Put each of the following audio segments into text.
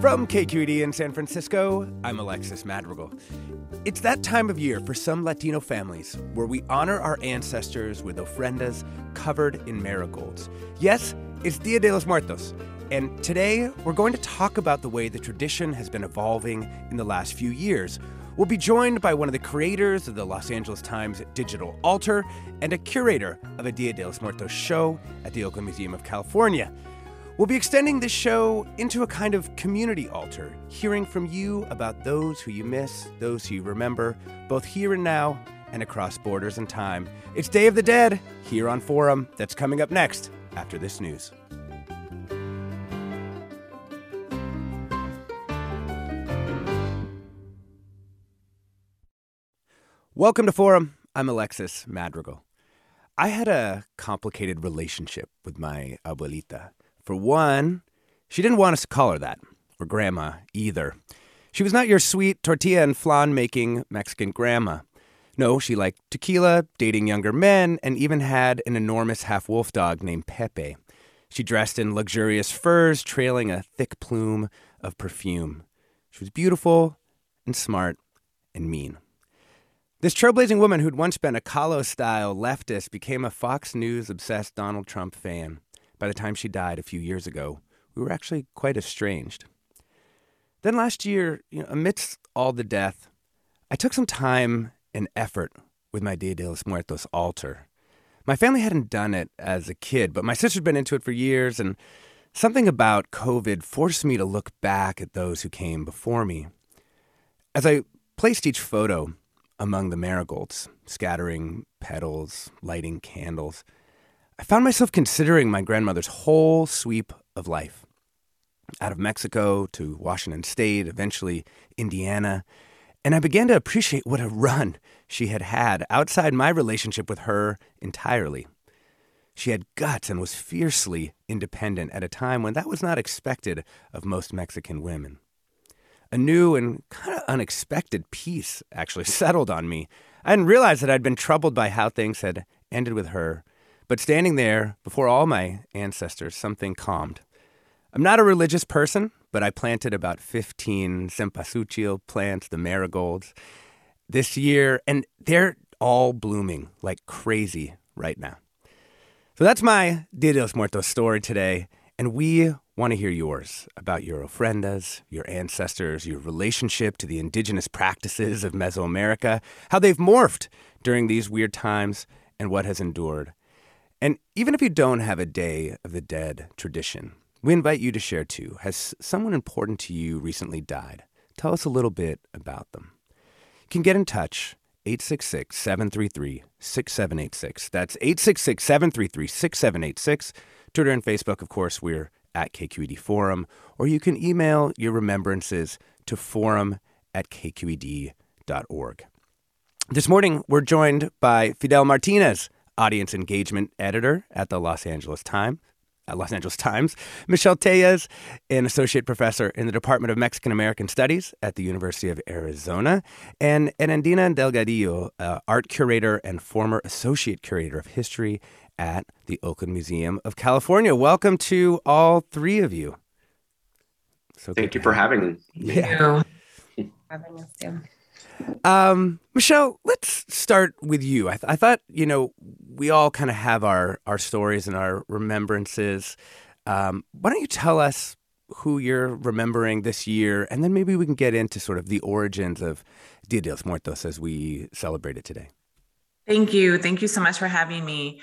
From KQED in San Francisco, I'm Alexis Madrigal. It's that time of year for some Latino families where we honor our ancestors with ofrendas covered in marigolds. Yes, it's Dia de los Muertos, and today we're going to talk about the way the tradition has been evolving in the last few years. We'll be joined by one of the creators of the Los Angeles Times digital altar and a curator of a Dia de los Muertos show at the Oakland Museum of California. We'll be extending this show into a kind of community altar, hearing from you about those who you miss, those who you remember, both here and now and across borders and time. It's Day of the Dead here on Forum. That's coming up next after this news. Welcome to Forum. I'm Alexis Madrigal. I had a complicated relationship with my abuelita. For one, she didn't want us to call her that, or grandma either. She was not your sweet tortilla and flan making Mexican grandma. No, she liked tequila, dating younger men, and even had an enormous half wolf dog named Pepe. She dressed in luxurious furs, trailing a thick plume of perfume. She was beautiful and smart and mean. This trailblazing woman who'd once been a Kahlo style leftist became a Fox News obsessed Donald Trump fan. By the time she died a few years ago, we were actually quite estranged. Then last year, you know, amidst all the death, I took some time and effort with my Dia de los Muertos altar. My family hadn't done it as a kid, but my sister's been into it for years, and something about COVID forced me to look back at those who came before me. As I placed each photo among the marigolds, scattering petals, lighting candles, I found myself considering my grandmother's whole sweep of life. Out of Mexico to Washington State, eventually Indiana, and I began to appreciate what a run she had had outside my relationship with her entirely. She had guts and was fiercely independent at a time when that was not expected of most Mexican women. A new and kind of unexpected peace actually settled on me. I hadn't realized that I'd been troubled by how things had ended with her but standing there before all my ancestors, something calmed. I'm not a religious person, but I planted about 15 cempasúchil plants, the marigolds, this year, and they're all blooming like crazy right now. So that's my Dia de los Muertos story today, and we want to hear yours about your ofrendas, your ancestors, your relationship to the indigenous practices of Mesoamerica, how they've morphed during these weird times, and what has endured. And even if you don't have a Day of the Dead tradition, we invite you to share too. Has someone important to you recently died? Tell us a little bit about them. You can get in touch 866 733 6786. That's 866 733 6786. Twitter and Facebook, of course, we're at KQED Forum. Or you can email your remembrances to forum at kqed.org. This morning, we're joined by Fidel Martinez, audience engagement editor at the Los Angeles Times. At Los Angeles Times, Michelle Tellez, an associate professor in the Department of Mexican American Studies at the University of Arizona, and Erendina Delgadillo, uh, art curator and former associate curator of history at the Oakland Museum of California. Welcome to all three of you. So thank you for having me. Yeah. Having us too. Um, Michelle, let's start with you. I, th- I thought, you know, we all kind of have our, our stories and our remembrances. Um, why don't you tell us who you're remembering this year, and then maybe we can get into sort of the origins of Dia de los Muertos as we celebrate it today. Thank you. Thank you so much for having me.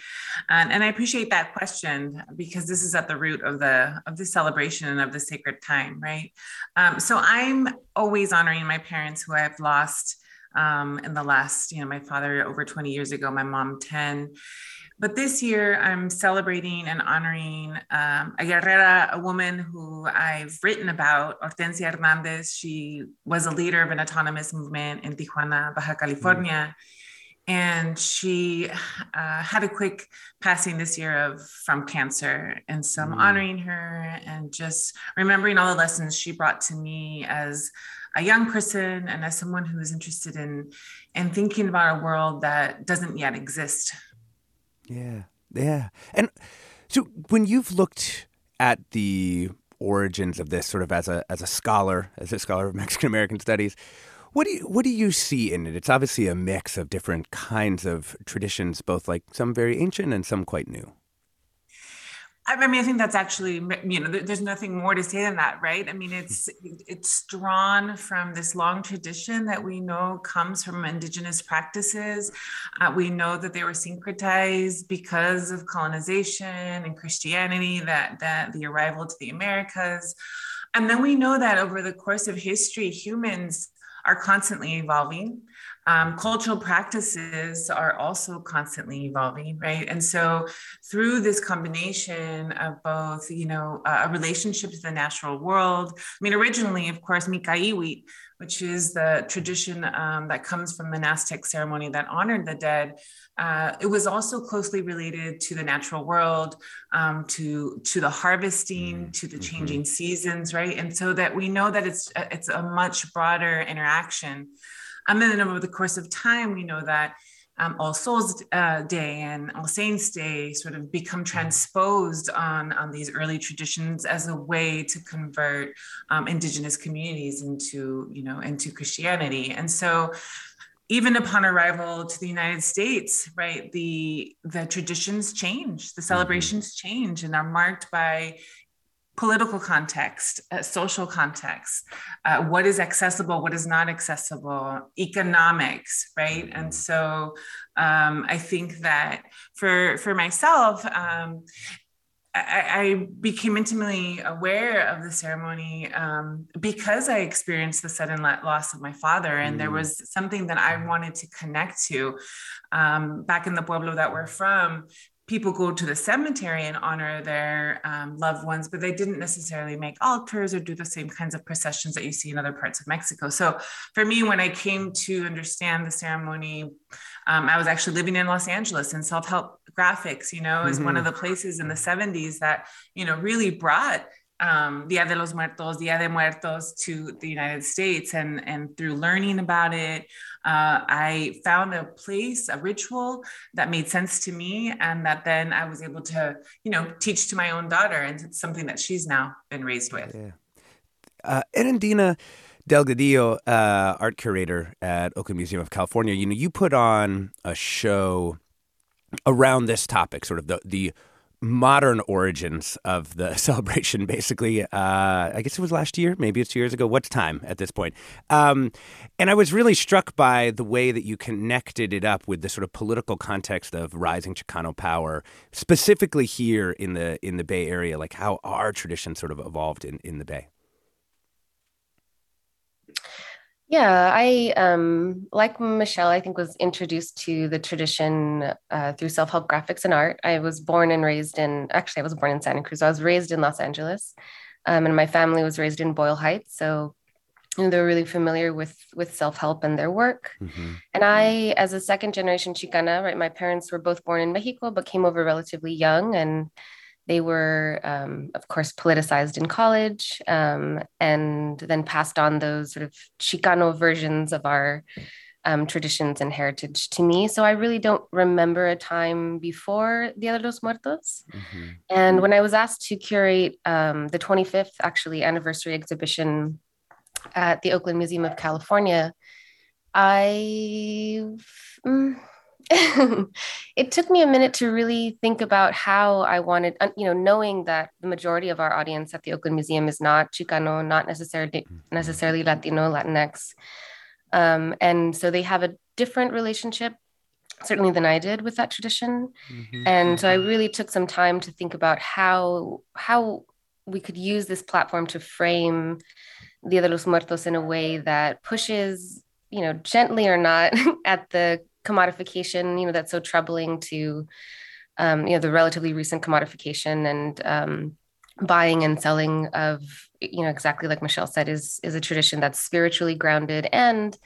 And, and, I appreciate that question because this is at the root of the of the celebration and of the sacred time, right? Um, so I'm always honoring my parents who I've lost um, in the last, you know, my father over 20 years ago, my mom 10. But this year, I'm celebrating and honoring um, a guerrera, a woman who I've written about, Hortensia Hernandez. She was a leader of an autonomous movement in Tijuana, Baja California. Mm and she uh, had a quick passing this year of from cancer. And so i'm mm. honoring her and just remembering all the lessons she brought to me as a young person and as someone who is interested in in thinking about a world that doesn't yet exist. Yeah. Yeah. And so when you've looked at the origins of this sort of as a as a scholar as a scholar of mexican american studies what do you what do you see in it? It's obviously a mix of different kinds of traditions, both like some very ancient and some quite new. I mean, I think that's actually, you know, there's nothing more to say than that, right? I mean, it's it's drawn from this long tradition that we know comes from indigenous practices. Uh, we know that they were syncretized because of colonization and Christianity, that that the arrival to the Americas, and then we know that over the course of history, humans are constantly evolving. Um, cultural practices are also constantly evolving, right? And so, through this combination of both, you know, a relationship to the natural world. I mean, originally, of course, Micaíhuitl, which is the tradition um, that comes from the Aztec ceremony that honored the dead, uh, it was also closely related to the natural world, um, to to the harvesting, mm, to the mm-hmm. changing seasons, right? And so that we know that it's it's a much broader interaction. And then over the course of time, we know that um, All Souls uh, Day and All Saints Day sort of become transposed on, on these early traditions as a way to convert um, indigenous communities into, you know, into Christianity. And so even upon arrival to the United States, right, the the traditions change, the mm-hmm. celebrations change, and are marked by political context, uh, social context, uh, what is accessible, what is not accessible, economics, right? And mm-hmm. so um, I think that for for myself, um, I, I, became intimately aware of the ceremony um, because I experienced the sudden loss of my father, and mm. there was something that I wanted to connect to. Um, back in the pueblo that we're from, people go to the cemetery and honor their um, loved ones, but they didn't necessarily make altars or do the same kinds of processions that you see in other parts of Mexico. So for me, when I came to understand the ceremony, um, I was actually living in Los Angeles and self help graphics, you know, is mm-hmm. one of mm-hmm. the places in the 70s that, you know, really brought um, Dia de los Muertos, Dia de Muertos to the United States. And, and through learning about it, uh, I found a place, a ritual that made sense to me. And that then I was able to, you know, teach to my own daughter. And it's something that she's now been raised with. Yeah. Uh, Erendina Delgadillo, uh, art curator at Oakland Museum of California, you know, you put on a show around this topic, sort of the, the modern origins of the celebration, basically. Uh, I guess it was last year, maybe it's two years ago. What's time at this point? Um, and I was really struck by the way that you connected it up with the sort of political context of rising Chicano power, specifically here in the in the Bay Area, like how our tradition sort of evolved in, in the Bay. Yeah, I um, like Michelle. I think was introduced to the tradition uh, through self-help graphics and art. I was born and raised in. Actually, I was born in Santa Cruz. I was raised in Los Angeles, um, and my family was raised in Boyle Heights. So you know, they're really familiar with with self-help and their work. Mm-hmm. And I, as a second generation Chicana, right, my parents were both born in Mexico, but came over relatively young and they were, um, of course, politicized in college um, and then passed on those sort of Chicano versions of our um, traditions and heritage to me. So I really don't remember a time before Dia de los Muertos. Mm-hmm. And when I was asked to curate um, the 25th, actually, anniversary exhibition at the Oakland Museum of California, I. Mm, it took me a minute to really think about how I wanted, you know, knowing that the majority of our audience at the Oakland Museum is not Chicano, not necessarily mm-hmm. necessarily Latino, Latinx. Um, and so they have a different relationship, certainly than I did with that tradition. Mm-hmm. And so I mm-hmm. really took some time to think about how how we could use this platform to frame Dia de los Muertos in a way that pushes, you know, gently or not, at the commodification, you know, that's so troubling to, um, you know, the relatively recent commodification and um, buying and selling of you know exactly like michelle said is is a tradition that's spiritually grounded and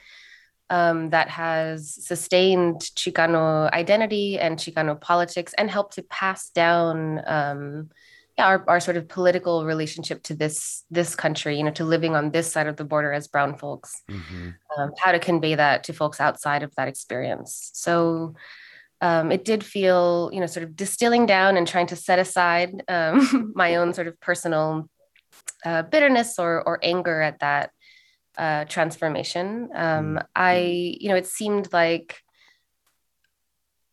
um, that has sustained chicano identity and chicano politics and helped to pass down um, our, our sort of political relationship to this this country you know to living on this side of the border as brown folks mm-hmm. um, how to convey that to folks outside of that experience so um, it did feel, you know, sort of distilling down and trying to set aside um, my own sort of personal uh, bitterness or, or anger at that uh, transformation. Um, mm. I, you know, it seemed like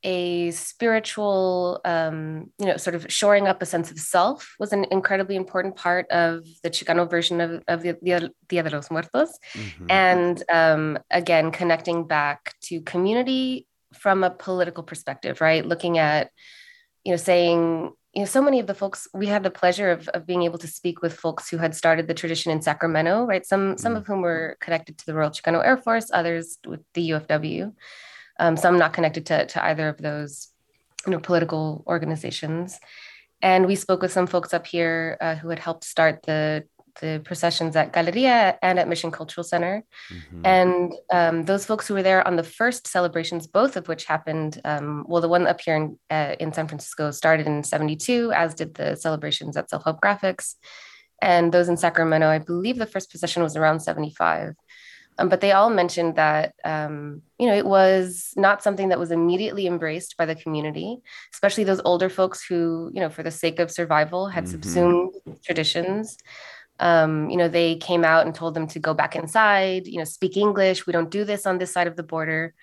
a spiritual, um, you know, sort of shoring up a sense of self was an incredibly important part of the Chicano version of, of the Dia, de los Muertos. Mm-hmm. And um, again, connecting back to community from a political perspective, right? Looking at, you know, saying, you know, so many of the folks we had the pleasure of, of being able to speak with folks who had started the tradition in Sacramento, right? Some some mm. of whom were connected to the Royal Chicano Air Force, others with the UFW, um, some not connected to, to either of those, you know, political organizations. And we spoke with some folks up here uh, who had helped start the the processions at Galeria and at Mission Cultural Center. Mm-hmm. And um, those folks who were there on the first celebrations, both of which happened, um, well, the one up here in, uh, in San Francisco started in 72, as did the celebrations at Self Help Graphics. And those in Sacramento, I believe the first procession was around 75. Um, but they all mentioned that um, you know it was not something that was immediately embraced by the community, especially those older folks who you know for the sake of survival had mm-hmm. subsumed traditions um, you know, they came out and told them to go back inside, you know, speak English. We don't do this on this side of the border.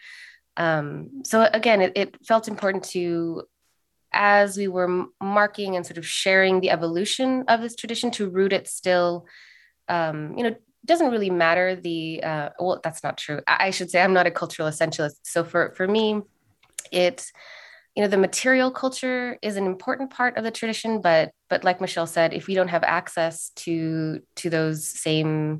Um, so again, it, it felt important to, as we were marking and sort of sharing the evolution of this tradition, to root it still, um, you know, doesn't really matter the uh, well that's not true. I, I should say i'm not a cultural essentialist. So for for me it's you know the material culture is an important part of the tradition but but like michelle said if we don't have access to to those same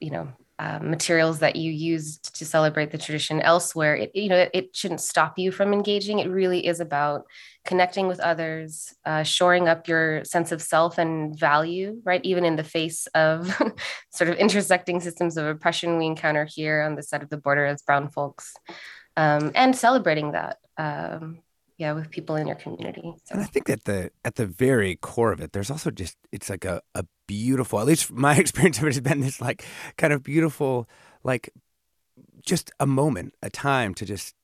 you know uh, materials that you used to celebrate the tradition elsewhere it you know it, it, shouldn't stop you from engaging. It really is about connecting with others uh, shoring up your sense of self and value right? Even in the face of sort of intersecting systems of oppression we encounter here on the side of the border as brown folks um, and celebrating that um, yeah with people in your community so. and i think that the at the very core of it there's also just it's like a, a beautiful at least my experience of it has been this like kind of beautiful like just a moment a time to just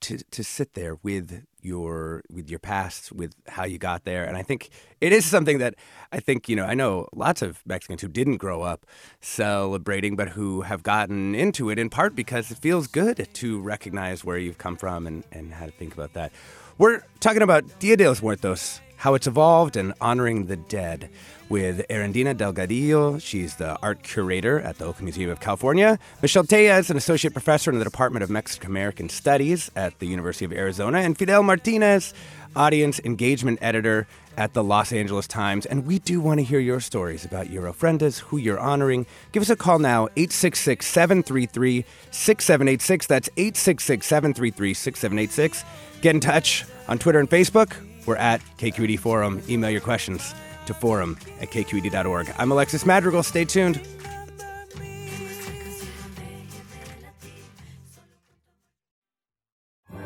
to to sit there with your with your past with how you got there and i think it is something that i think you know i know lots of mexicans who didn't grow up celebrating but who have gotten into it in part because it feels good to recognize where you've come from and and how to think about that we're talking about Dia de los Muertos, how it's evolved, and honoring the dead with Erendina Delgadillo. She's the art curator at the Oakland Museum of California. Michelle Tellez is an associate professor in the Department of Mexican American Studies at the University of Arizona. And Fidel Martinez, audience engagement editor at the Los Angeles Times. And we do want to hear your stories about your ofrendas, who you're honoring. Give us a call now, 866 733 6786. That's 866 733 6786. Get in touch on Twitter and Facebook. We're at KQED Forum. Email your questions to forum at kqed.org. I'm Alexis Madrigal. Stay tuned.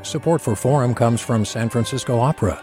Support for Forum comes from San Francisco Opera.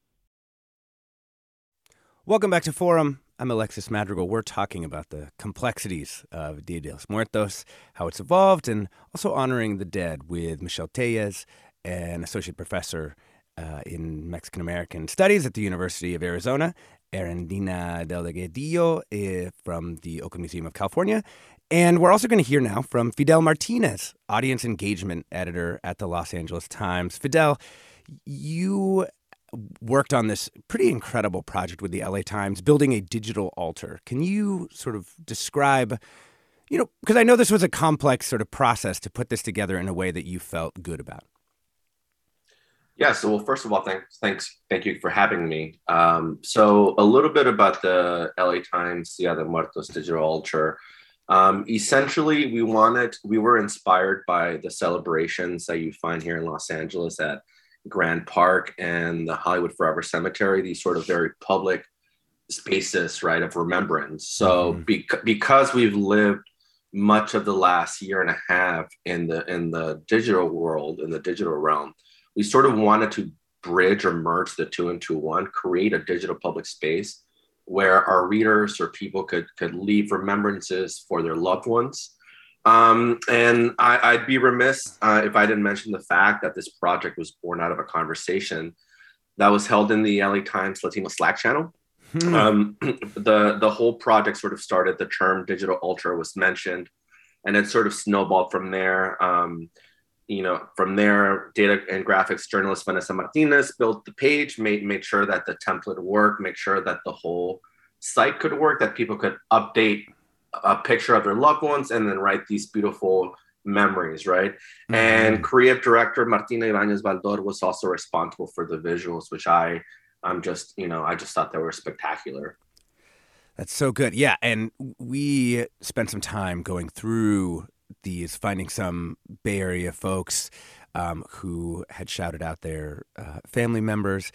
Welcome back to Forum. I'm Alexis Madrigal. We're talking about the complexities of Dia de los Muertos, how it's evolved, and also honoring the dead with Michelle Tellez, an associate professor uh, in Mexican American Studies at the University of Arizona, Erendina Delgadillo uh, from the Oakland Museum of California. And we're also going to hear now from Fidel Martinez, audience engagement editor at the Los Angeles Times. Fidel, you worked on this pretty incredible project with the LA Times, building a digital altar. Can you sort of describe, you know, because I know this was a complex sort of process to put this together in a way that you felt good about. Yeah. So, well, first of all, thanks, thanks, thank you for having me. Um, so, a little bit about the LA Times Dia de Muertos digital altar. Um, essentially, we wanted, we were inspired by the celebrations that you find here in Los Angeles at Grand Park and the Hollywood Forever Cemetery, these sort of very public spaces, right, of remembrance. So mm-hmm. bec- because we've lived much of the last year and a half in the in the digital world, in the digital realm, we sort of wanted to bridge or merge the two into one, create a digital public space where our readers or people could could leave remembrances for their loved ones um, and I, would be remiss uh, if I didn't mention the fact that this project was born out of a conversation that was held in the LA Times Latino Slack channel. Hmm. Um, the the whole project sort of started. The term digital altar was mentioned, and it sort of snowballed from there. Um, you know, from there, data and graphics journalist Vanessa Martinez built the page, made made sure that the template worked, make sure that the whole site could work, that people could update a picture of their loved ones and then write these beautiful memories, right? Mm-hmm. And creative director Martina Ibanez Baldor was also responsible for the visuals, which I, I'm just, you know, I just thought they were spectacular. That's so good. Yeah. And we spent some time going through these, finding some Bay Area folks um, who had shouted out their uh, family members.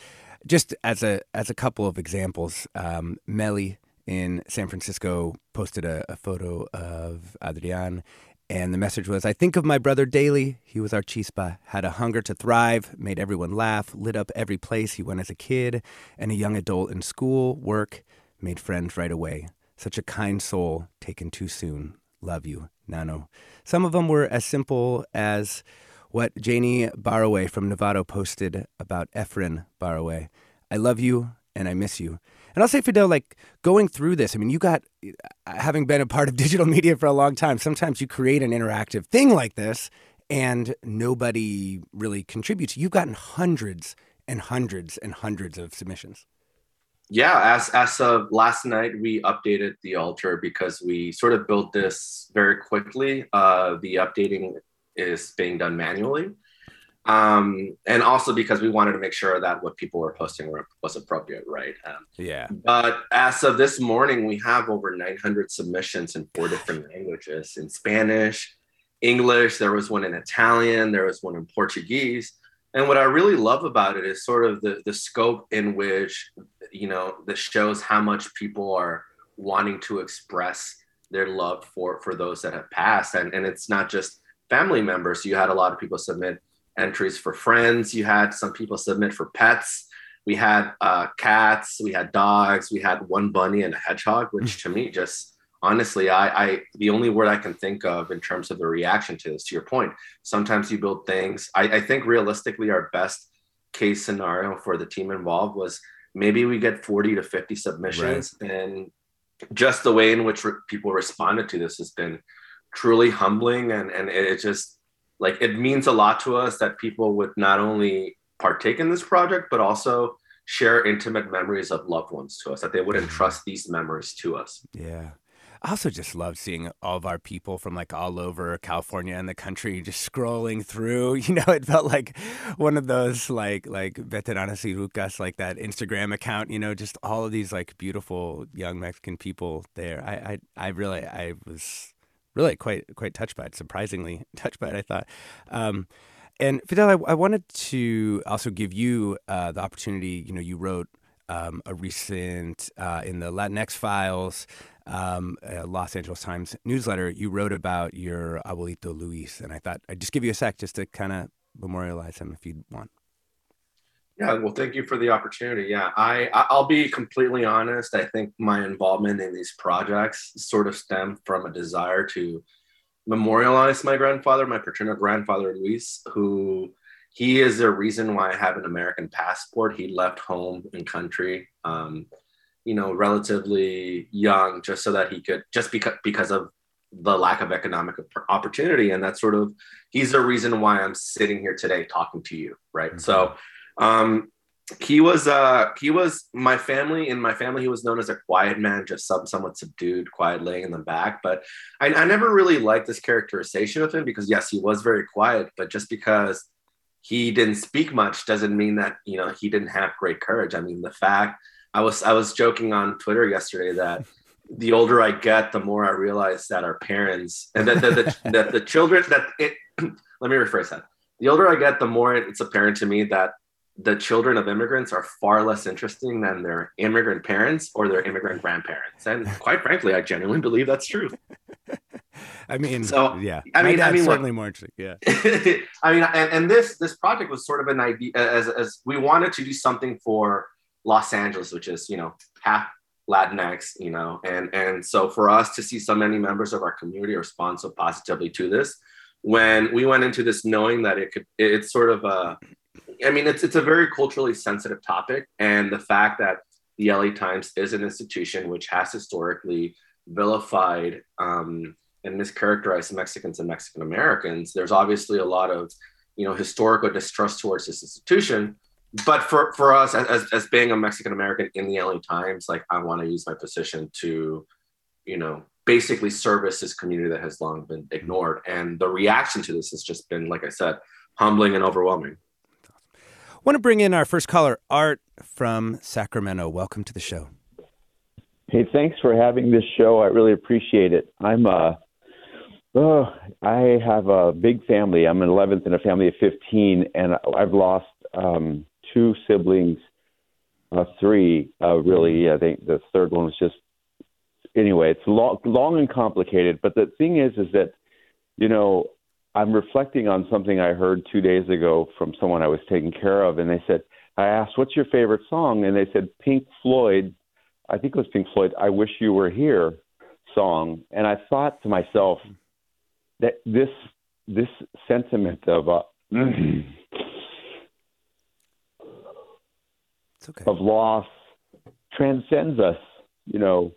Just as a as a couple of examples, um, Melly in San Francisco posted a, a photo of Adrian and the message was, I think of my brother daily. He was our chispa, had a hunger to thrive, made everyone laugh, lit up every place he went as a kid and a young adult in school, work, made friends right away. Such a kind soul, taken too soon. Love you, Nano. Some of them were as simple as what Janie Barraway from Novato posted about Efren Barraway. I love you and I miss you. And I'll say, Fidel, like going through this, I mean, you got, having been a part of digital media for a long time, sometimes you create an interactive thing like this and nobody really contributes. You've gotten hundreds and hundreds and hundreds of submissions. Yeah, as as of last night, we updated the altar because we sort of built this very quickly. Uh, the updating is being done manually, um, and also because we wanted to make sure that what people were posting were, was appropriate, right? Um, yeah. But as of this morning, we have over 900 submissions in four different languages: in Spanish, English. There was one in Italian. There was one in Portuguese. And what I really love about it is sort of the the scope in which you know this shows how much people are wanting to express their love for for those that have passed, and and it's not just family members. You had a lot of people submit entries for friends. You had some people submit for pets. We had uh, cats, we had dogs, we had one bunny and a hedgehog, which to me just honestly, I, I the only word I can think of in terms of the reaction to this, to your point, sometimes you build things. I, I think realistically, our best case scenario for the team involved was maybe we get 40 to 50 submissions right. and just the way in which re- people responded to this has been truly humbling and and it just like it means a lot to us that people would not only partake in this project but also share intimate memories of loved ones to us that they would entrust mm-hmm. these memories to us yeah I also just love seeing all of our people from like all over California and the country just scrolling through. You know, it felt like one of those like like veteranas y rucas, like that Instagram account. You know, just all of these like beautiful young Mexican people there. I I, I really I was really quite quite touched by it. Surprisingly touched by it. I thought. Um, and Fidel, I, I, wanted to also give you uh, the opportunity. You know, you wrote um, a recent uh, in the Latinx files um, Los Angeles Times newsletter, you wrote about your abuelito Luis, and I thought I'd just give you a sec just to kind of memorialize him if you'd want. Yeah, well, thank you for the opportunity. Yeah, I I'll be completely honest. I think my involvement in these projects sort of stemmed from a desire to memorialize my grandfather, my paternal grandfather Luis, who he is the reason why I have an American passport. He left home and country. Um, you know, relatively young, just so that he could, just because because of the lack of economic opportunity, and that's sort of he's the reason why I'm sitting here today talking to you, right? Mm-hmm. So, um, he was uh he was my family in my family he was known as a quiet man just some, somewhat subdued quiet laying in the back but I, I never really liked this characterization of him because yes he was very quiet but just because he didn't speak much doesn't mean that you know he didn't have great courage i mean the fact I was I was joking on Twitter yesterday that the older I get, the more I realize that our parents and that the, the, that the children that it. let me rephrase that. The older I get, the more it's apparent to me that the children of immigrants are far less interesting than their immigrant parents or their immigrant grandparents. And quite frankly, I genuinely believe that's true. I mean, so yeah, I mean, I mean, certainly more interesting. Yeah, I mean, and, and this this project was sort of an idea as as we wanted to do something for Los Angeles, which is, you know, half Latinx, you know, and and so for us to see so many members of our community respond so positively to this, when we went into this knowing that it could, it's sort of a, I mean, it's it's a very culturally sensitive topic, and the fact that the LA Times is an institution which has historically vilified um, and mischaracterized Mexicans and Mexican Americans, there's obviously a lot of, you know, historical distrust towards this institution but for for us as as being a Mexican American in the LA Times, like I want to use my position to, you know, basically service this community that has long been ignored. And the reaction to this has just been, like I said, humbling and overwhelming. Want to bring in our first caller, Art from Sacramento. Welcome to the show. Hey, thanks for having this show. I really appreciate it. I'm uh oh, I have a big family. I'm an 11th in a family of 15, and I've lost um, two siblings, uh, three uh, really. I think the third one was just anyway. It's long, long and complicated. But the thing is, is that you know I'm reflecting on something I heard two days ago from someone I was taking care of, and they said I asked, "What's your favorite song?" and they said Pink Floyd. I think it was Pink Floyd. I wish you were here song, and I thought to myself that this this sentiment of uh, okay. of loss transcends us. You know,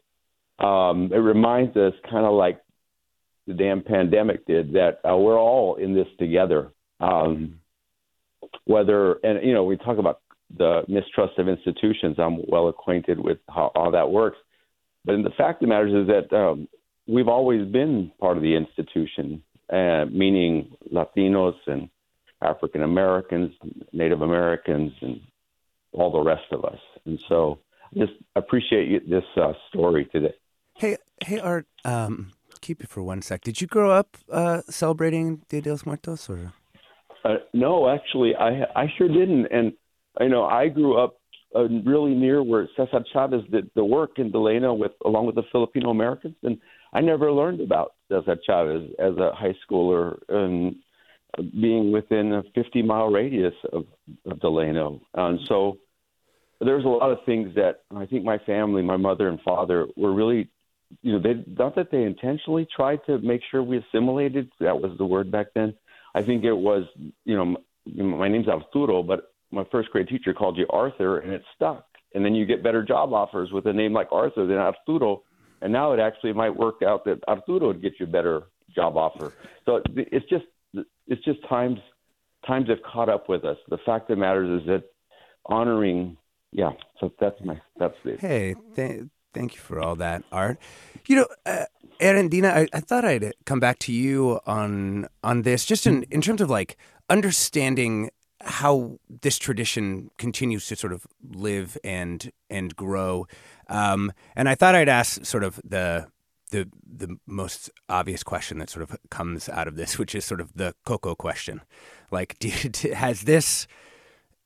um, it reminds us, kind of like the damn pandemic did, that uh, we're all in this together. Um, whether and you know, we talk about the mistrust of institutions. I'm well acquainted with how all that works, but the fact of the matter is, that um, we've always been part of the institution, uh, meaning Latinos and African Americans, Native Americans, and all the rest of us. And so I just appreciate this uh, story today. Hey, hey, Art, um, keep it for one sec. Did you grow up uh, celebrating Dia de los Muertos? Or? Uh, no, actually, I I sure didn't. And you know, I grew up uh, really near where Cesar Chavez did the work in Delano with along with the Filipino Americans, and I never learned about Cesar Chavez as a high schooler. And being within a 50 mile radius of, of Delano. And so there's a lot of things that I think my family, my mother and father, were really, you know, they not that they intentionally tried to make sure we assimilated. That was the word back then. I think it was, you know, my name's Arturo, but my first grade teacher called you Arthur, and it stuck. and then you get better job offers with a name like Arthur than Arturo. And now it actually might work out that Arturo would get you a better job offer. So it's just it's just times times have caught up with us. The fact that matters is that honoring, yeah. So that's my that's the Hey, th- thank you for all that, Art. You know, uh, Erendina, I, I thought I'd come back to you on on this, just in in terms of like understanding how this tradition continues to sort of live and and grow. Um, and I thought I'd ask sort of the the the most obvious question that sort of comes out of this, which is sort of the coco question. Like, did, has this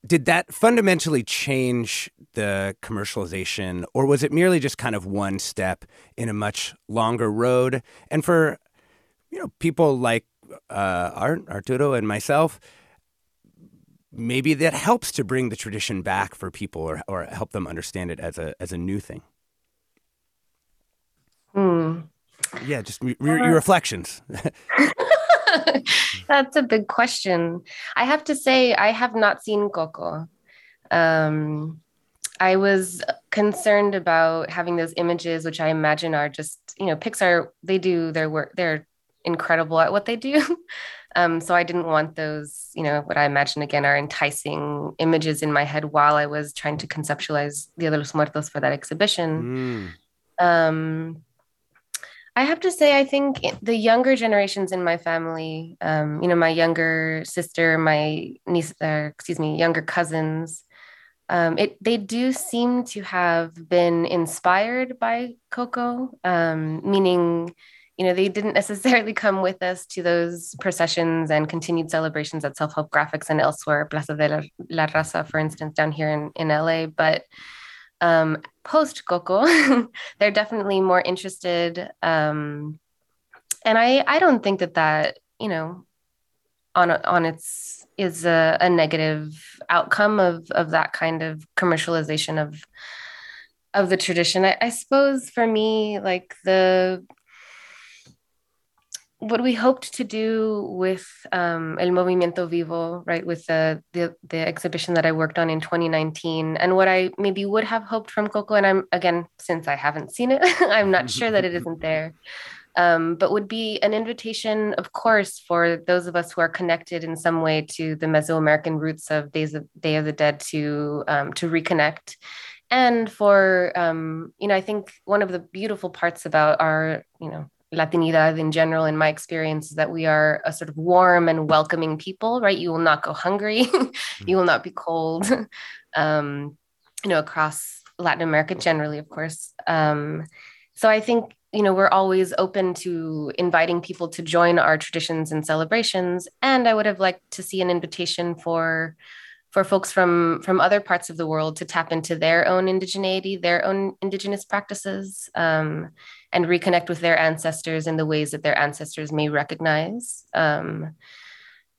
did that fundamentally change the commercialization, or was it merely just kind of one step in a much longer road? And for you know people like uh, Art, Arturo, and myself, maybe that helps to bring the tradition back for people, or or help them understand it as a as a new thing. Hmm. Yeah, just re- re- your reflections. That's a big question. I have to say, I have not seen Coco. Um, I was concerned about having those images, which I imagine are just, you know, Pixar, they do their work, they're incredible at what they do. Um, so I didn't want those, you know, what I imagine again are enticing images in my head while I was trying to conceptualize Dia de los Muertos for that exhibition. Mm. Um, I have to say, I think the younger generations in my family, um, you know, my younger sister, my niece, uh, excuse me, younger cousins, um, it they do seem to have been inspired by Coco, um, meaning, you know, they didn't necessarily come with us to those processions and continued celebrations at Self Help Graphics and elsewhere, Plaza de la, la Raza, for instance, down here in, in LA, but um, post Coco, they're definitely more interested. Um, and I, I don't think that that, you know, on, on its is a, a negative outcome of, of that kind of commercialization of, of the tradition. I, I suppose for me, like the, what we hoped to do with um, El Movimiento Vivo, right, with the, the, the exhibition that I worked on in 2019, and what I maybe would have hoped from Coco, and I'm again since I haven't seen it, I'm not sure that it isn't there, um, but would be an invitation, of course, for those of us who are connected in some way to the Mesoamerican roots of Days of Day of the Dead to um, to reconnect, and for um, you know, I think one of the beautiful parts about our you know Latinidad in general, in my experience, is that we are a sort of warm and welcoming people, right? You will not go hungry, you will not be cold, um, you know, across Latin America generally, of course. Um, so I think, you know, we're always open to inviting people to join our traditions and celebrations. And I would have liked to see an invitation for for folks from from other parts of the world to tap into their own indigeneity, their own indigenous practices, um, and reconnect with their ancestors in the ways that their ancestors may recognize. Um,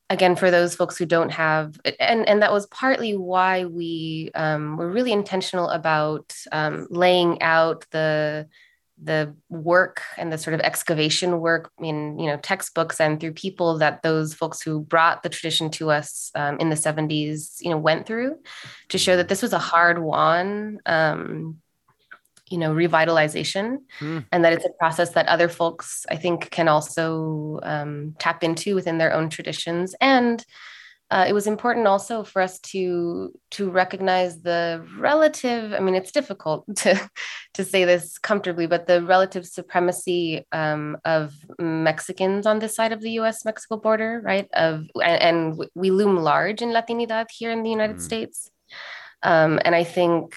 again, for those folks who don't have, and and that was partly why we um, were really intentional about um, laying out the the work and the sort of excavation work in you know textbooks and through people that those folks who brought the tradition to us um, in the 70s you know went through to show that this was a hard won um, you know revitalization Hmm. and that it's a process that other folks i think can also um, tap into within their own traditions and uh, it was important also for us to to recognize the relative i mean it's difficult to to say this comfortably but the relative supremacy um, of mexicans on this side of the us mexico border right of and, and we loom large in latinidad here in the united Mm. states um, and i think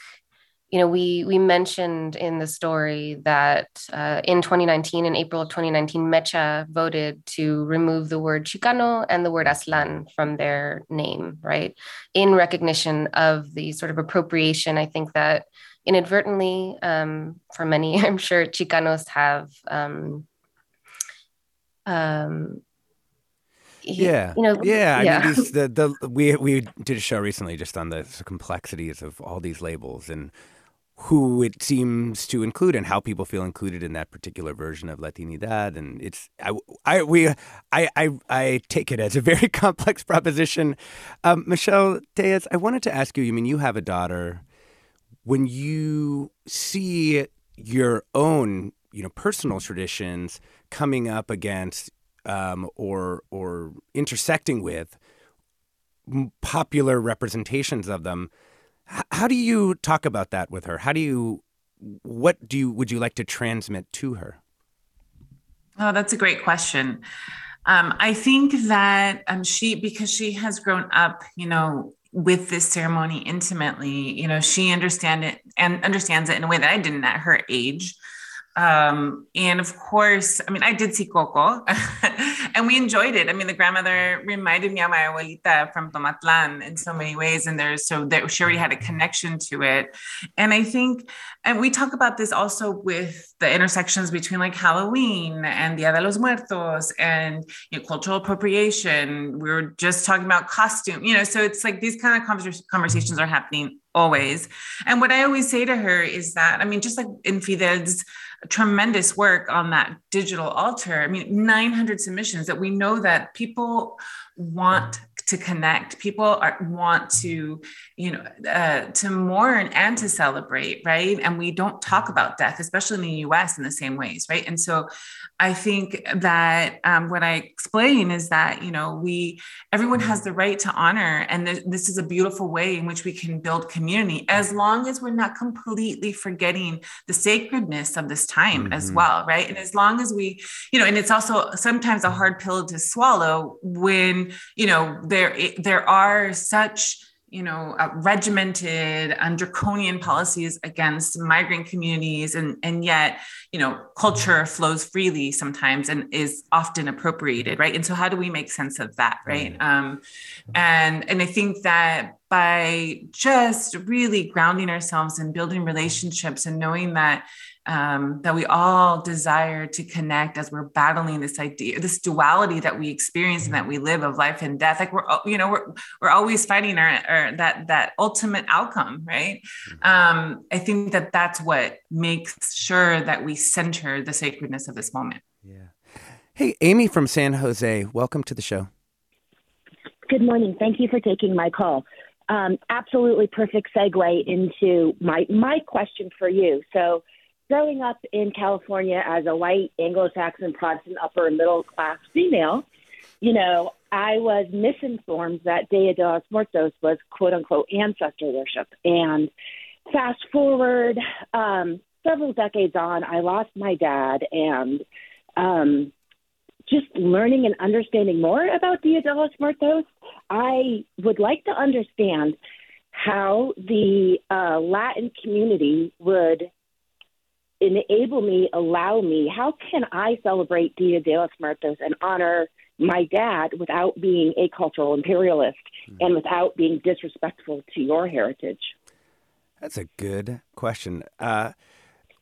you know, we we mentioned in the story that uh, in 2019, in April of 2019, MEChA voted to remove the word Chicano and the word Aztlán from their name, right? In recognition of the sort of appropriation, I think that inadvertently, um, for many, I'm sure Chicanos have. Um, um, Yeah, you know, yeah. I mean, these, the the we we did a show recently just on the complexities of all these labels and who it seems to include and how people feel included in that particular version of Latinidad. And it's I I we I I, I take it as a very complex proposition. Um, Michelle Diaz, I wanted to ask you. I mean, you have a daughter. when you see your own, you know, personal traditions coming up against um, or or intersecting with popular representations of them, how do you talk about that with her? How do you what do you would you like to transmit to her? Oh, that's a great question. Um, I think that um, she, because she has grown up, you know, with this ceremony intimately, you know, she understand it and understands it in a way that I didn't at her age. Um, and of course, I mean, I did see Coco and we enjoyed it. I mean, the grandmother reminded me of my abuelita from Tomatlan in so many ways. And there's so that she already had a connection to it. And I think, and we talk about this also with the intersections between like Halloween and Dia de los Muertos and you know, cultural appropriation. We were just talking about costume, you know, so it's like these kind of conversations are happening always. And what I always say to her is that, I mean, just like in Fidel's tremendous work on that digital altar. I mean, 900 submissions that we know that people want to connect. People are, want to you know uh, to mourn and to celebrate right? And we don't talk about death especially in the us in the same ways right? And so I think that um, what I explain is that you know we everyone has the right to honor, and th- this is a beautiful way in which we can build community, as long as we're not completely forgetting the sacredness of this time mm-hmm. as well, right? And as long as we, you know, and it's also sometimes a hard pill to swallow when you know there there are such you know, uh, regimented and draconian policies against migrant communities, and and yet, you know, culture flows freely sometimes and is often appropriated, right? And so, how do we make sense of that, right? Um, and and I think that by just really grounding ourselves and building relationships and knowing that um, that we all desire to connect as we're battling this idea, this duality that we experience and that we live of life and death. Like we're, you know, we're we're always fighting our, our that that ultimate outcome, right? Mm-hmm. Um, I think that that's what makes sure that we center the sacredness of this moment. Yeah. Hey, Amy from San Jose, welcome to the show. Good morning. Thank you for taking my call. Um, absolutely perfect segue into my my question for you. So growing up in California as a white Anglo-Saxon Protestant upper middle class female, you know, I was misinformed that Dia de los Muertos was quote unquote ancestor worship. And fast forward um, several decades on, I lost my dad and um, just learning and understanding more about Dia de los Muertos, I would like to understand how the uh, Latin community would enable me, allow me, how can I celebrate Dia de los Muertos and honor my dad without being a cultural imperialist mm-hmm. and without being disrespectful to your heritage? That's a good question. Uh,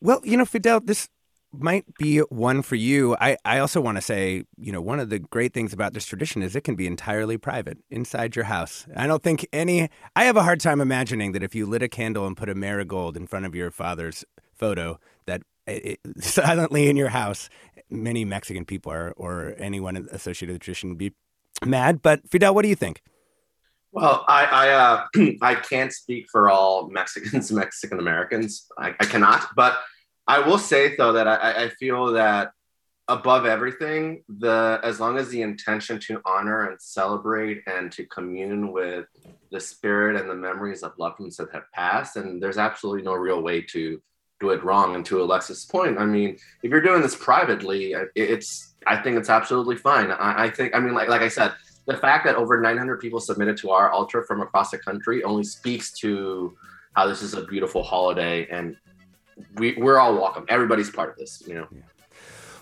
well, you know, Fidel, this might be one for you. I, I also want to say, you know, one of the great things about this tradition is it can be entirely private inside your house. I don't think any, I have a hard time imagining that if you lit a candle and put a marigold in front of your father's photo, that it, silently in your house, many Mexican people are, or anyone associated with the tradition would be mad. But Fidel, what do you think? Well, I I, uh, I can't speak for all Mexicans, Mexican Americans. I, I, cannot, but I will say though that I, I feel that above everything, the as long as the intention to honor and celebrate and to commune with the spirit and the memories of loved ones that have passed, and there's absolutely no real way to do it wrong. And to Alexis' point, I mean, if you're doing this privately, it's I think it's absolutely fine. I, I think I mean, like like I said, the fact that over 900 people submitted to our altar from across the country only speaks to how this is a beautiful holiday and we, we're all welcome. Everybody's part of this, you know. Yeah.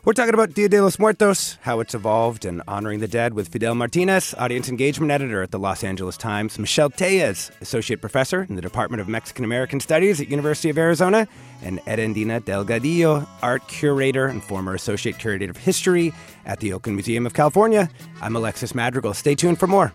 We're talking about Dia de los Muertos, how it's evolved, and honoring the dead with Fidel Martinez, audience engagement editor at the Los Angeles Times, Michelle Tellez, associate professor in the Department of Mexican American Studies at University of Arizona, and Erendina Delgadillo, art curator and former associate curator of history at the Oakland Museum of California. I'm Alexis Madrigal. Stay tuned for more.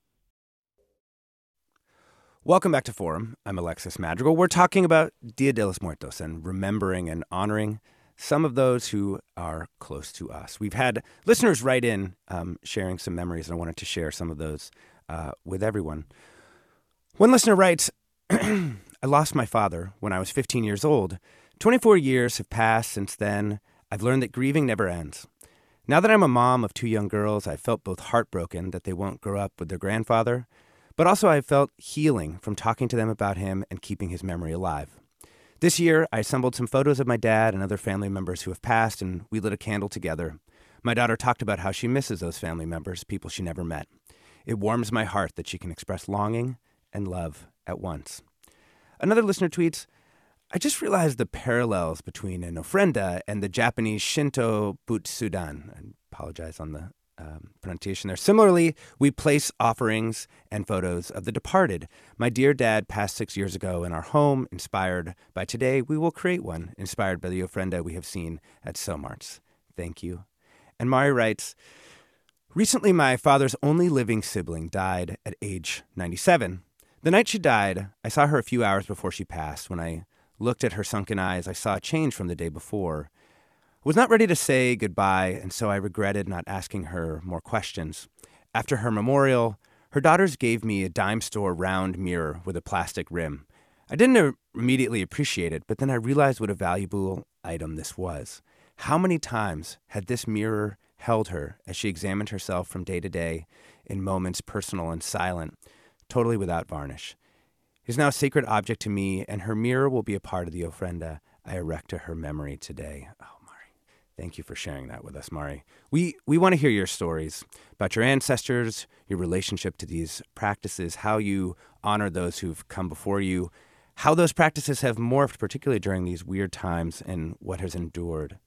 Welcome back to Forum. I'm Alexis Madrigal. We're talking about Dia de los Muertos and remembering and honoring some of those who are close to us. We've had listeners write in um, sharing some memories, and I wanted to share some of those uh, with everyone. One listener writes I lost my father when I was 15 years old. 24 years have passed since then. I've learned that grieving never ends. Now that I'm a mom of two young girls, I felt both heartbroken that they won't grow up with their grandfather but also, I felt healing from talking to them about him and keeping his memory alive. This year, I assembled some photos of my dad and other family members who have passed, and we lit a candle together. My daughter talked about how she misses those family members, people she never met. It warms my heart that she can express longing and love at once. Another listener tweets, I just realized the parallels between an ofrenda and the Japanese Shinto Butsudan. I apologize on the um, pronunciation there. Similarly, we place offerings and photos of the departed. My dear dad passed six years ago in our home, inspired by today. We will create one inspired by the ofrenda we have seen at Somarts. Thank you. And Mari writes Recently, my father's only living sibling died at age 97. The night she died, I saw her a few hours before she passed. When I looked at her sunken eyes, I saw a change from the day before was not ready to say goodbye, and so I regretted not asking her more questions. After her memorial, her daughters gave me a dime store round mirror with a plastic rim. I didn't immediately appreciate it, but then I realized what a valuable item this was. How many times had this mirror held her as she examined herself from day to day in moments personal and silent, totally without varnish? It is now a sacred object to me, and her mirror will be a part of the ofrenda I erect to her memory today. Oh, Thank you for sharing that with us, Mari. We we want to hear your stories about your ancestors, your relationship to these practices, how you honor those who've come before you, how those practices have morphed, particularly during these weird times, and what has endured.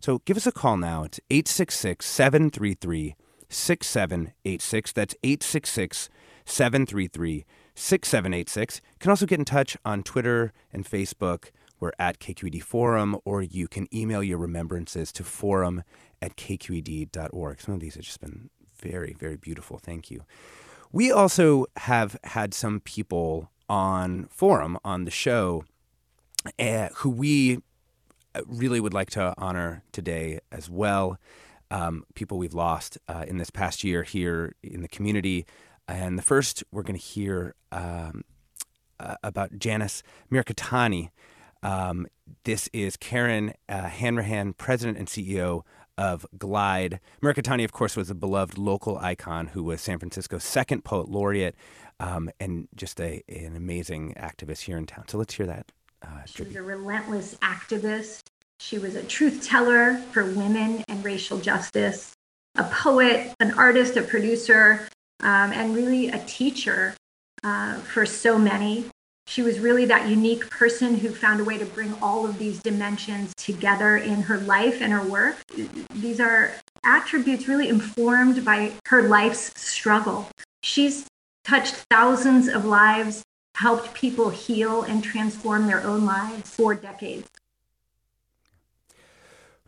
So give us a call now. It's 866 733 6786. That's 866 733 6786. You can also get in touch on Twitter and Facebook. We're at KQED Forum, or you can email your remembrances to forum at kqed.org. Some of these have just been very, very beautiful. Thank you. We also have had some people on Forum on the show uh, who we uh, really would like to honor today as well. Um, people we've lost uh, in this past year here in the community. And the first, we're going to hear um, uh, about Janice Mirikitani. Um, this is Karen uh, Hanrahan, president and CEO of Glide. Mirikitani, of course, was a beloved local icon who was San Francisco's second poet laureate um, and just a, an amazing activist here in town. So let's hear that. Uh, she was a relentless activist. She was a truth teller for women and racial justice, a poet, an artist, a producer, um, and really a teacher uh, for so many. She was really that unique person who found a way to bring all of these dimensions together in her life and her work. These are attributes really informed by her life's struggle. She's touched thousands of lives, helped people heal and transform their own lives for decades.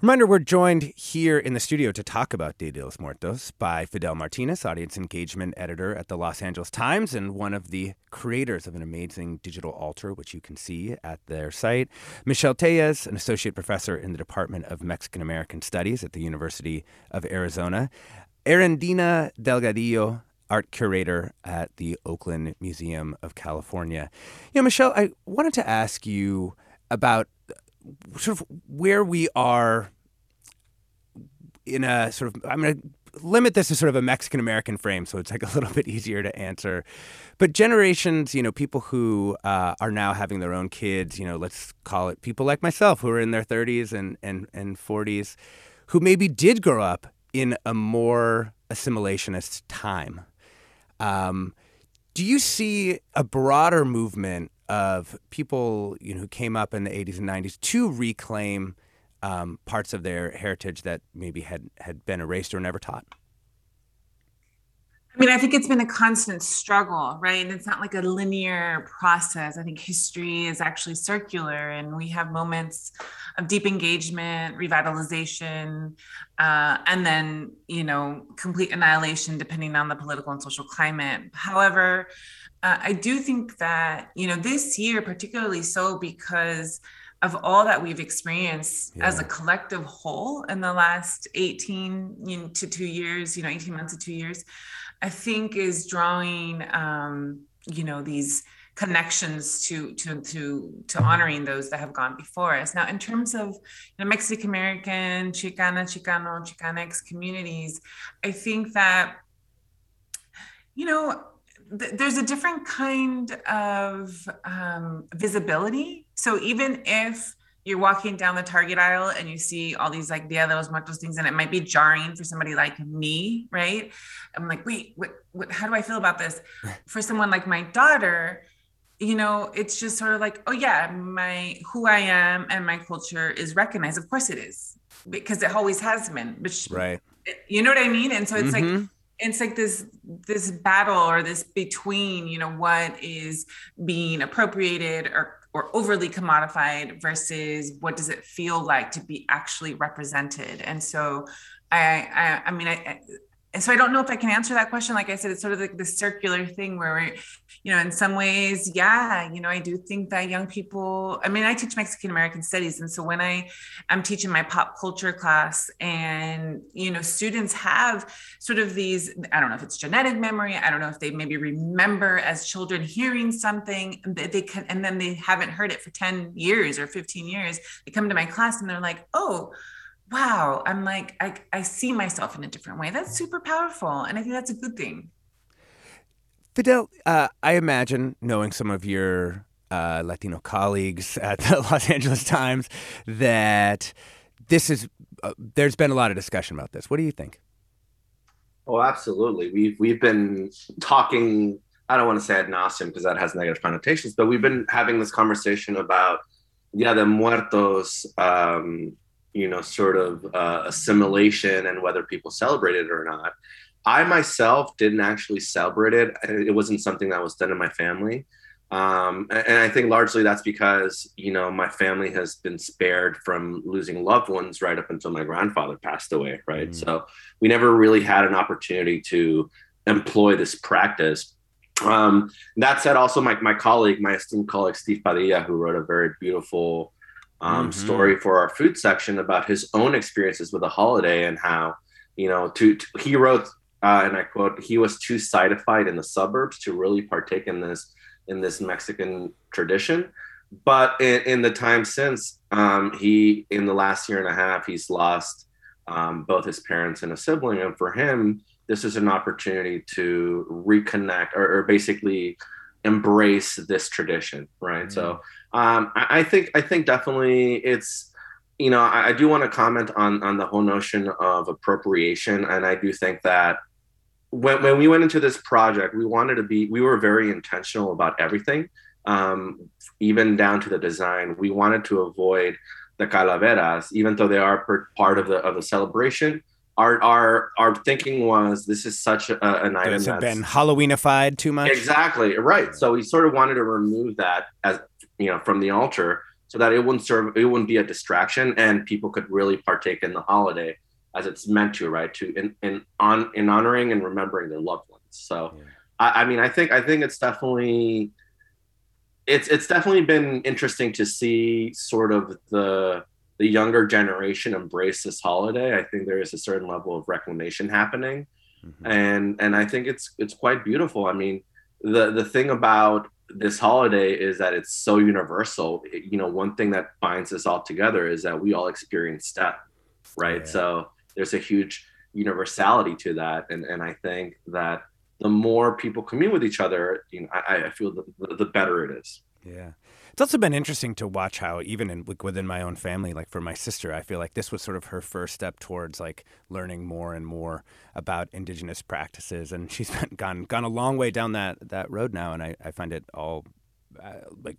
Reminder we're joined here in the studio to talk about Dia de los Muertos by Fidel Martinez, audience engagement editor at the Los Angeles Times and one of the creators of an amazing digital altar, which you can see at their site. Michelle Tellez, an associate professor in the Department of Mexican American Studies at the University of Arizona. Erendina Delgadillo, art curator at the Oakland Museum of California. You know, Michelle, I wanted to ask you about uh, sort of where we are in a sort of I'm going to limit this to sort of a Mexican American frame, so it's like a little bit easier to answer. But generations, you know, people who uh, are now having their own kids, you know, let's call it people like myself who are in their 30s and and and 40s, who maybe did grow up in a more assimilationist time. Um, do you see a broader movement of people you know who came up in the 80s and 90s to reclaim um, parts of their heritage that maybe had had been erased or never taught? I mean, I think it's been a constant struggle, right? And it's not like a linear process. I think history is actually circular, and we have moments of deep engagement, revitalization, uh, and then, you know, complete annihilation depending on the political and social climate. However, uh, I do think that, you know, this year, particularly so because of all that we've experienced yeah. as a collective whole in the last 18 you know, to two years, you know, 18 months to two years I think is drawing, um, you know, these connections to to to to honoring those that have gone before us. Now, in terms of you know, Mexican American, Chicana, Chicano, Chicanx communities, I think that you know th- there's a different kind of um, visibility. So even if you're walking down the Target aisle and you see all these like Dia de los Muertos things, and it might be jarring for somebody like me, right? I'm like, wait, what, what, how do I feel about this? For someone like my daughter, you know, it's just sort of like, oh yeah, my who I am and my culture is recognized. Of course it is, because it always has been. But she, right, you know what I mean? And so it's mm-hmm. like it's like this this battle or this between you know what is being appropriated or or overly commodified versus what does it feel like to be actually represented. And so i i, I mean I, so I don't know if I can answer that question. Like I said, it's sort of like the circular thing where, we're, you know, in some ways, yeah, you know, I do think that young people. I mean, I teach Mexican American studies, and so when I am teaching my pop culture class, and you know, students have sort of these. I don't know if it's genetic memory. I don't know if they maybe remember as children hearing something, that they can, and then they haven't heard it for ten years or fifteen years. They come to my class and they're like, oh wow, I'm like, I, I see myself in a different way. That's super powerful. And I think that's a good thing. Fidel, uh, I imagine knowing some of your uh, Latino colleagues at the Los Angeles Times that this is, uh, there's been a lot of discussion about this. What do you think? Oh, absolutely. We've, we've been talking, I don't want to say ad nauseum because that has negative connotations, but we've been having this conversation about Dia de Muertos um, you know, sort of uh, assimilation and whether people celebrate it or not. I myself didn't actually celebrate it. It wasn't something that was done in my family. Um, and I think largely that's because, you know, my family has been spared from losing loved ones right up until my grandfather passed away. Right. Mm. So we never really had an opportunity to employ this practice. Um, that said, also my, my colleague, my esteemed colleague, Steve Padilla, who wrote a very beautiful um, mm-hmm. story for our food section about his own experiences with the holiday and how, you know, to, to he wrote, uh, and I quote, he was too sightified in the suburbs to really partake in this in this Mexican tradition. But in, in the time since, um, he in the last year and a half, he's lost um, both his parents and a sibling, and for him, this is an opportunity to reconnect or, or basically embrace this tradition, right? Mm-hmm. So um, I, I, think I think definitely it's you know I, I do want to comment on on the whole notion of appropriation, and I do think that when when we went into this project, we wanted to be we were very intentional about everything, um, even down to the design. We wanted to avoid the calaveras, even though they are part of the of the celebration our our our thinking was this is such a, an item that's been Halloweenified too much. Exactly right. So we sort of wanted to remove that as you know from the altar so that it wouldn't serve it wouldn't be a distraction and people could really partake in the holiday as it's meant to right to in in on in honoring and remembering their loved ones. So yeah. I, I mean I think I think it's definitely it's it's definitely been interesting to see sort of the the younger generation embrace this holiday, I think there is a certain level of reclamation happening. mm-hmm. and and I think it's it's quite beautiful. I mean, the the thing about this holiday is that it's so universal. It, you know, one thing that binds us all together is that we all experience death, right? Yeah. So there's a huge universality to that, and and I think that the more people commune with each other, you know, I, I feel the, the better it is. Yeah. It's also been interesting to watch how even in like within my own family, like for my sister, I feel like this was sort of her first step towards like learning more and more about indigenous practices, and she's been, gone gone a long way down that that road now, and I, I find it all uh, like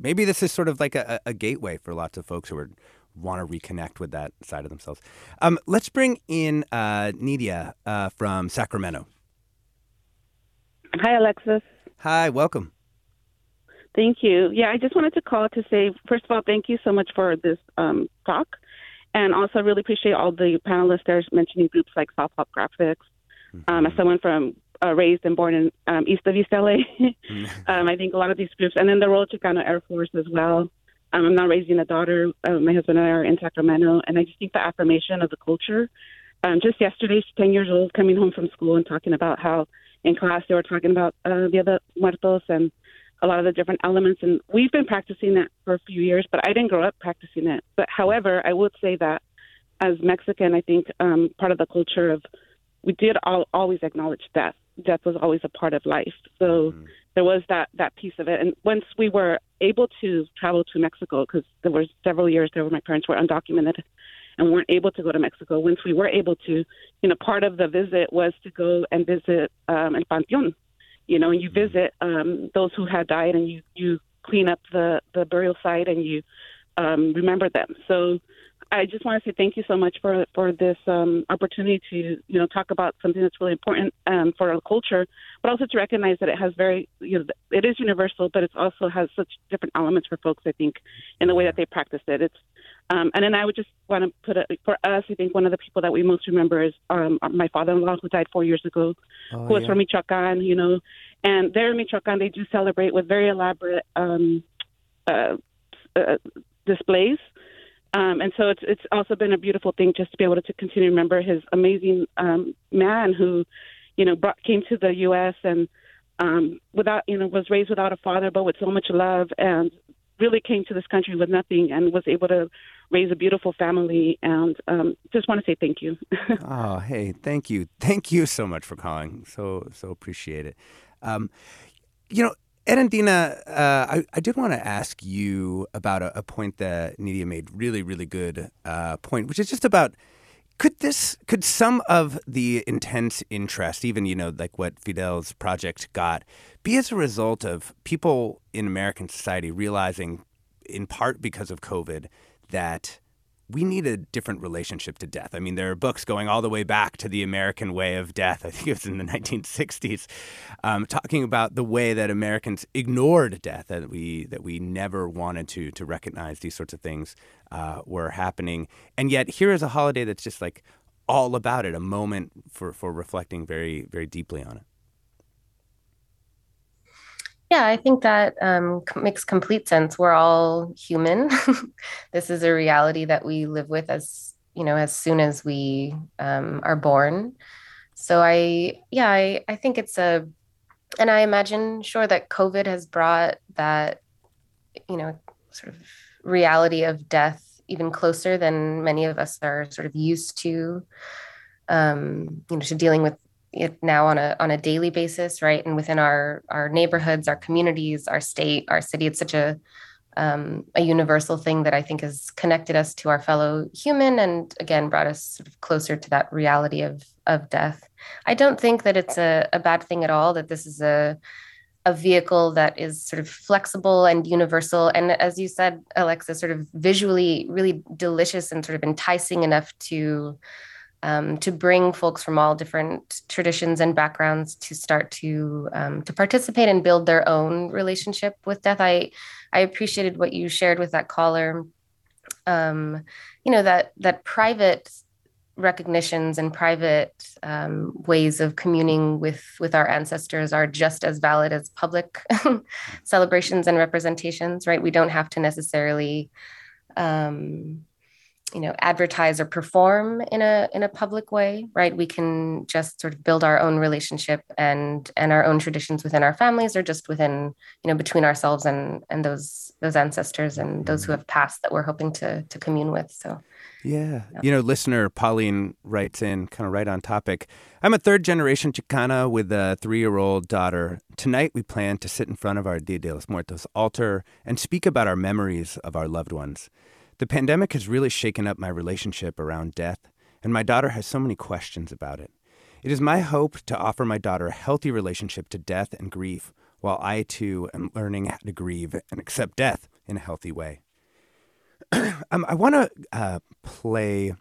maybe this is sort of like a, a gateway for lots of folks who are want to reconnect with that side of themselves. Um, let's bring in uh, Nidia uh, from Sacramento. Hi, Alexis. Hi, welcome. Thank you. Yeah, I just wanted to call to say, first of all, thank you so much for this um, talk. And also, really appreciate all the panelists there mentioning groups like Self Help Graphics. Mm-hmm. Um, as someone from uh, raised and born in um, east of East LA, um, I think a lot of these groups, and then the Royal Chicano Air Force as well. Um, I'm now raising a daughter. Uh, my husband and I are in Sacramento, and I just think the affirmation of the culture. Um, just yesterday, she's 10 years old, coming home from school and talking about how in class they were talking about uh, the other muertos and a lot of the different elements. And we've been practicing that for a few years, but I didn't grow up practicing it. But however, I would say that as Mexican, I think um, part of the culture of we did all, always acknowledge death. Death was always a part of life. So mm-hmm. there was that that piece of it. And once we were able to travel to Mexico, because there were several years there where my parents were undocumented and weren't able to go to Mexico. Once we were able to, you know, part of the visit was to go and visit um, El Panteón, you know, you visit um, those who had died and you, you clean up the, the burial site and you um, remember them. So I just want to say thank you so much for for this um, opportunity to you know talk about something that's really important um, for our culture, but also to recognize that it has very you know it is universal, but it also has such different elements for folks. I think in the way that they practice it. It's um, and then I would just want to put it for us. I think one of the people that we most remember is um, my father-in-law who died four years ago, oh, who was yeah. from Michoacan. You know, and there in Michoacan they do celebrate with very elaborate um, uh, uh, displays. Um, and so it's it's also been a beautiful thing just to be able to, to continue to remember his amazing um, man who, you know, brought, came to the U.S. and um, without you know was raised without a father, but with so much love and really came to this country with nothing and was able to raise a beautiful family. And um, just want to say thank you. oh, hey, thank you, thank you so much for calling. So so appreciate it. Um, you know, Erendina, uh, I, I, did want to ask you about a, a, point that Nidia made. Really, really good uh, point, which is just about could this could some of the intense interest, even you know, like what Fidel's project got, be as a result of people in American society realizing, in part because of COVID, that we need a different relationship to death. I mean, there are books going all the way back to the American way of death. I think it was in the 1960s, um, talking about the way that Americans ignored death, that we that we never wanted to to recognize these sorts of things uh, were happening. And yet, here is a holiday that's just like all about it, a moment for for reflecting very very deeply on it. Yeah, I think that um, makes complete sense. We're all human. this is a reality that we live with as you know as soon as we um, are born. So I, yeah, I, I think it's a, and I imagine sure that COVID has brought that, you know, sort of reality of death even closer than many of us are sort of used to. Um, you know, to dealing with it now on a on a daily basis, right? And within our our neighborhoods, our communities, our state, our city, it's such a um, a universal thing that I think has connected us to our fellow human, and again brought us sort of closer to that reality of of death. I don't think that it's a, a bad thing at all. That this is a a vehicle that is sort of flexible and universal, and as you said, Alexa, sort of visually really delicious and sort of enticing enough to um, to bring folks from all different traditions and backgrounds to start to um, to participate and build their own relationship with death. I I appreciated what you shared with that caller. Um, you know that that private recognitions and private um, ways of communing with with our ancestors are just as valid as public celebrations and representations. Right? We don't have to necessarily um, you know advertise or perform in a in a public way right we can just sort of build our own relationship and and our own traditions within our families or just within you know between ourselves and and those those ancestors and those who mm-hmm. have passed that we're hoping to to commune with so yeah. yeah. You know, listener Pauline writes in kind of right on topic. I'm a third generation Chicana with a three year old daughter. Tonight, we plan to sit in front of our Dia de los Muertos altar and speak about our memories of our loved ones. The pandemic has really shaken up my relationship around death, and my daughter has so many questions about it. It is my hope to offer my daughter a healthy relationship to death and grief, while I too am learning how to grieve and accept death in a healthy way. um, I want to uh, play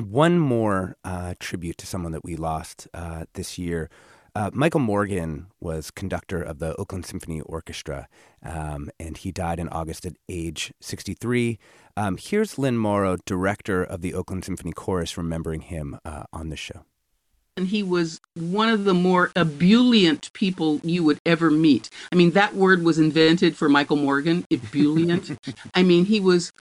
one more uh, tribute to someone that we lost uh, this year uh, Michael Morgan was conductor of the Oakland Symphony Orchestra, um, and he died in August at age 63. Um, here's Lynn Morrow, director of the Oakland Symphony Chorus, remembering him uh, on the show. And he was one of the more ebullient people you would ever meet. I mean, that word was invented for Michael Morgan, ebullient. I mean, he was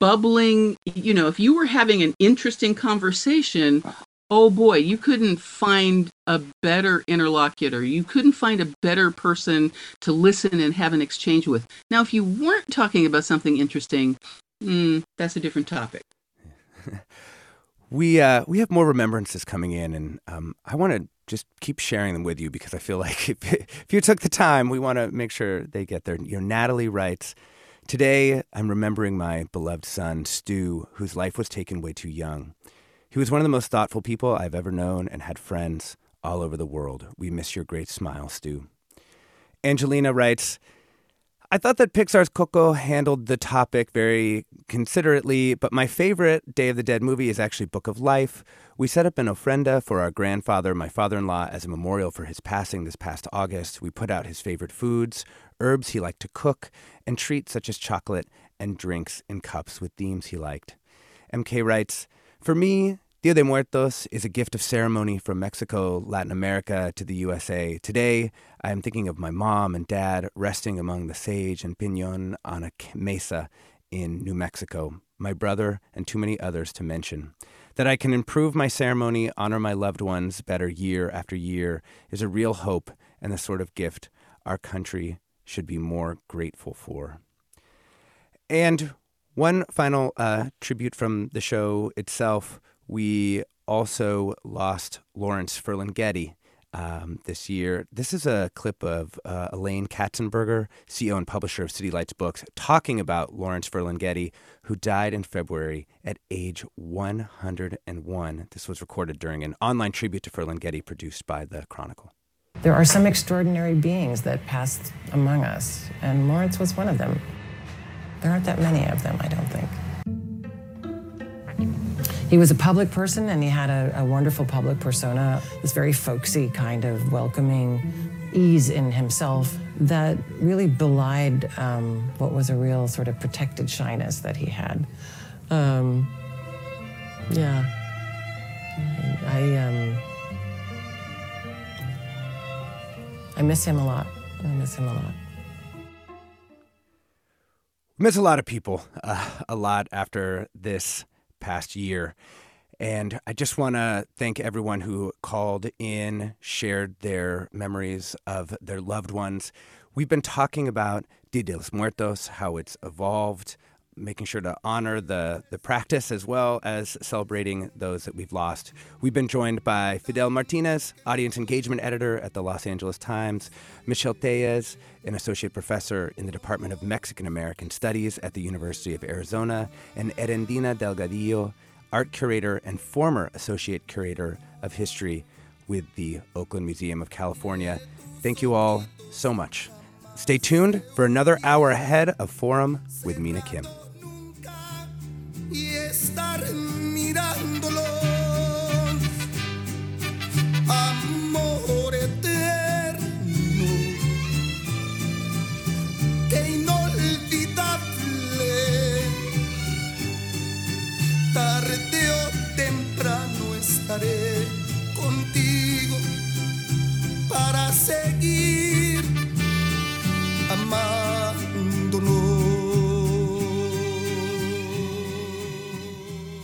bubbling. You know, if you were having an interesting conversation, oh boy, you couldn't find a better interlocutor. You couldn't find a better person to listen and have an exchange with. Now, if you weren't talking about something interesting, mm, that's a different topic. we uh, we have more remembrances coming in, and um, I want to just keep sharing them with you because I feel like if, if you took the time, we want to make sure they get there. You know, Natalie writes. Today, I'm remembering my beloved son, Stu, whose life was taken way too young. He was one of the most thoughtful people I've ever known and had friends all over the world. We miss your great smile, Stu. Angelina writes, I thought that Pixar's Coco handled the topic very considerately, but my favorite Day of the Dead movie is actually Book of Life. We set up an ofrenda for our grandfather, my father in law, as a memorial for his passing this past August. We put out his favorite foods, herbs he liked to cook, and treats such as chocolate and drinks in cups with themes he liked. MK writes, For me, Dia de Muertos is a gift of ceremony from Mexico, Latin America to the USA. Today, I am thinking of my mom and dad resting among the sage and pinon on a mesa in New Mexico, my brother, and too many others to mention. That I can improve my ceremony, honor my loved ones better year after year is a real hope and the sort of gift our country should be more grateful for. And one final uh, tribute from the show itself we also lost Lawrence Ferlinghetti um, this year. This is a clip of uh, Elaine Katzenberger, CEO and publisher of City Lights Books, talking about Lawrence Ferlinghetti, who died in February at age 101. This was recorded during an online tribute to Ferlinghetti produced by the Chronicle. There are some extraordinary beings that passed among us, and Lawrence was one of them. There aren't that many of them, I don't think. He was a public person and he had a, a wonderful public persona, this very folksy kind of welcoming ease in himself that really belied um, what was a real sort of protected shyness that he had. Um, yeah. I, um, I miss him a lot. I miss him a lot. Miss a lot of people uh, a lot after this past year. And I just want to thank everyone who called in, shared their memories of their loved ones. We've been talking about Dia de los Muertos, how it's evolved, making sure to honor the, the practice as well as celebrating those that we've lost. We've been joined by Fidel Martinez, audience engagement editor at the Los Angeles Times, Michelle Tellez, an associate professor in the Department of Mexican American Studies at the University of Arizona, and Erendina Delgadillo, art curator and former associate curator of history with the Oakland Museum of California. Thank you all so much. Stay tuned for another hour ahead of Forum with Mina Kim. Amor eterno, que inolvidable. Tarde o temprano estaré contigo para seguir